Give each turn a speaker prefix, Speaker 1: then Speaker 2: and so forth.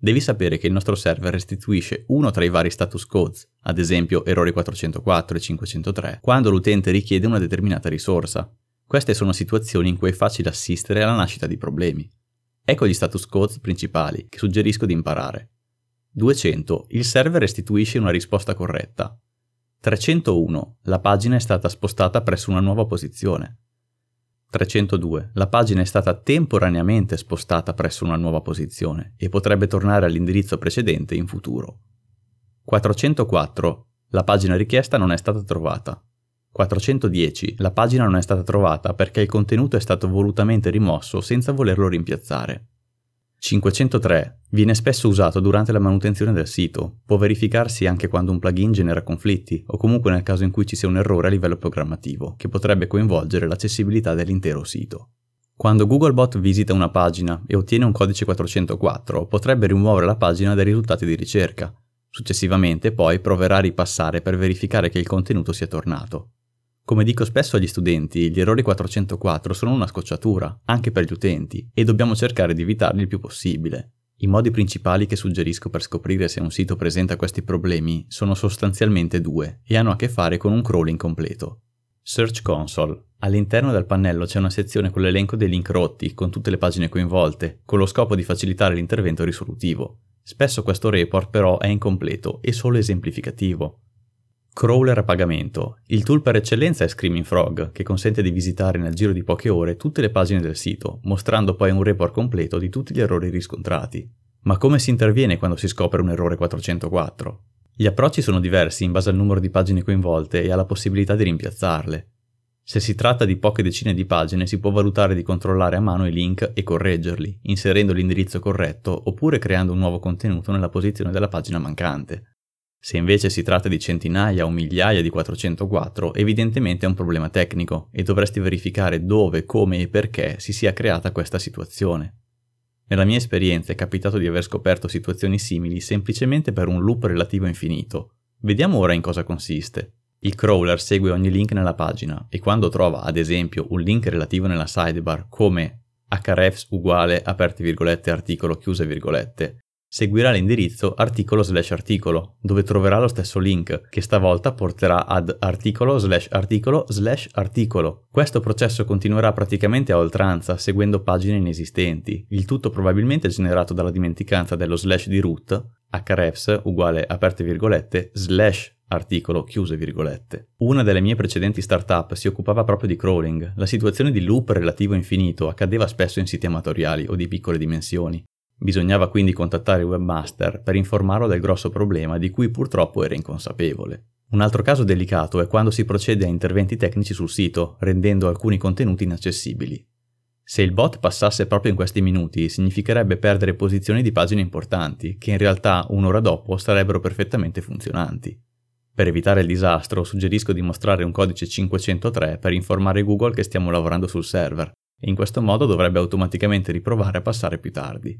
Speaker 1: Devi sapere che il nostro server restituisce uno tra i vari status codes, ad esempio errori 404 e 503, quando l'utente richiede una determinata risorsa. Queste sono situazioni in cui è facile assistere alla nascita di problemi. Ecco gli status codes principali che suggerisco di imparare. 200. Il server restituisce una risposta corretta. 301. La pagina è stata spostata presso una nuova posizione. 302. La pagina è stata temporaneamente spostata presso una nuova posizione e potrebbe tornare all'indirizzo precedente in futuro. 404. La pagina richiesta non è stata trovata. 410. La pagina non è stata trovata perché il contenuto è stato volutamente rimosso senza volerlo rimpiazzare. 503. Viene spesso usato durante la manutenzione del sito. Può verificarsi anche quando un plugin genera conflitti o comunque nel caso in cui ci sia un errore a livello programmativo, che potrebbe coinvolgere l'accessibilità dell'intero sito. Quando Googlebot visita una pagina e ottiene un codice 404, potrebbe rimuovere la pagina dai risultati di ricerca. Successivamente poi proverà a ripassare per verificare che il contenuto sia tornato. Come dico spesso agli studenti, gli errori 404 sono una scocciatura, anche per gli utenti, e dobbiamo cercare di evitarli il più possibile. I modi principali che suggerisco per scoprire se un sito presenta questi problemi sono sostanzialmente due e hanno a che fare con un crawling completo. Search Console. All'interno del pannello c'è una sezione con l'elenco dei link rotti, con tutte le pagine coinvolte, con lo scopo di facilitare l'intervento risolutivo. Spesso questo report però è incompleto e solo esemplificativo. Crawler a pagamento. Il tool per eccellenza è Screaming Frog, che consente di visitare nel giro di poche ore tutte le pagine del sito, mostrando poi un report completo di tutti gli errori riscontrati. Ma come si interviene quando si scopre un errore 404? Gli approcci sono diversi in base al numero di pagine coinvolte e alla possibilità di rimpiazzarle. Se si tratta di poche decine di pagine si può valutare di controllare a mano i link e correggerli, inserendo l'indirizzo corretto oppure creando un nuovo contenuto nella posizione della pagina mancante. Se invece si tratta di centinaia o migliaia di 404, evidentemente è un problema tecnico e dovresti verificare dove, come e perché si sia creata questa situazione. Nella mia esperienza è capitato di aver scoperto situazioni simili semplicemente per un loop relativo infinito. Vediamo ora in cosa consiste. Il crawler segue ogni link nella pagina e quando trova, ad esempio, un link relativo nella sidebar come hrefs uguale aperti virgolette articolo chiuse virgolette, Seguirà l'indirizzo articolo slash articolo, dove troverà lo stesso link, che stavolta porterà ad articolo slash articolo slash articolo. Questo processo continuerà praticamente a oltranza, seguendo pagine inesistenti, il tutto probabilmente generato dalla dimenticanza dello slash di root, hrefs uguale aperte virgolette slash articolo chiuse virgolette. Una delle mie precedenti startup si occupava proprio di crawling. La situazione di loop relativo infinito accadeva spesso in siti amatoriali o di piccole dimensioni. Bisognava quindi contattare il webmaster per informarlo del grosso problema di cui purtroppo era inconsapevole. Un altro caso delicato è quando si procede a interventi tecnici sul sito, rendendo alcuni contenuti inaccessibili. Se il bot passasse proprio in questi minuti, significherebbe perdere posizioni di pagine importanti, che in realtà un'ora dopo sarebbero perfettamente funzionanti. Per evitare il disastro, suggerisco di mostrare un codice 503 per informare Google che stiamo lavorando sul server, e in questo modo dovrebbe automaticamente riprovare a passare più tardi.